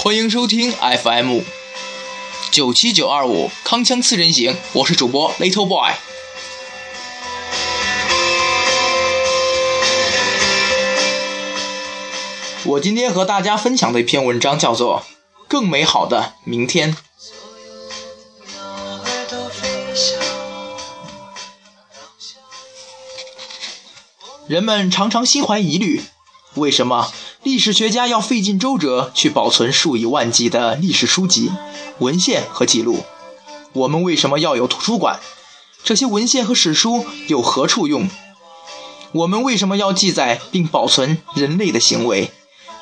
欢迎收听 FM 九七九二五铿锵四人行，我是主播 Little Boy。我今天和大家分享的一篇文章叫做《更美好的明天》。人们常常心怀疑虑：为什么历史学家要费尽周折去保存数以万计的历史书籍、文献和记录？我们为什么要有图书馆？这些文献和史书有何处用？我们为什么要记载并保存人类的行为？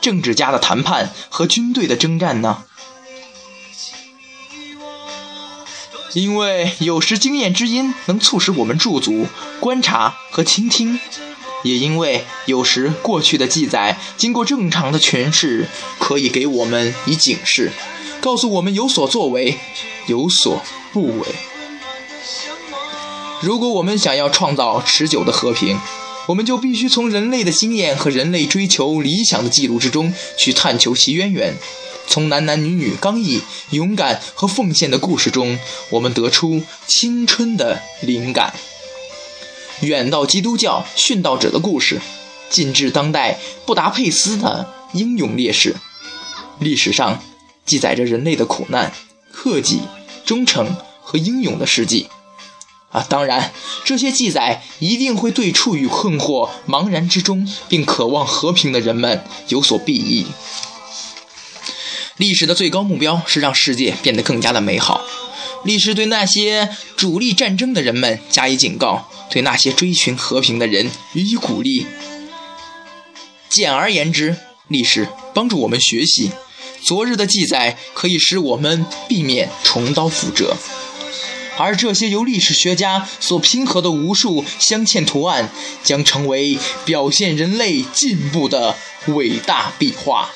政治家的谈判和军队的征战呢？因为有时经验之音能促使我们驻足、观察和倾听；也因为有时过去的记载经过正常的诠释，可以给我们以警示，告诉我们有所作为，有所不为。如果我们想要创造持久的和平，我们就必须从人类的经验和人类追求理想的记录之中去探求其渊源，从男男女女刚毅、勇敢和奉献的故事中，我们得出青春的灵感。远到基督教殉道者的故事，近至当代布达佩斯的英勇烈士，历史上记载着人类的苦难、克己、忠诚和英勇的事迹。啊，当然，这些记载一定会对处于困惑、茫然之中并渴望和平的人们有所裨益。历史的最高目标是让世界变得更加的美好。历史对那些主力战争的人们加以警告，对那些追寻和平的人予以鼓励。简而言之，历史帮助我们学习，昨日的记载可以使我们避免重蹈覆辙。而这些由历史学家所拼合的无数镶嵌图案，将成为表现人类进步的伟大壁画。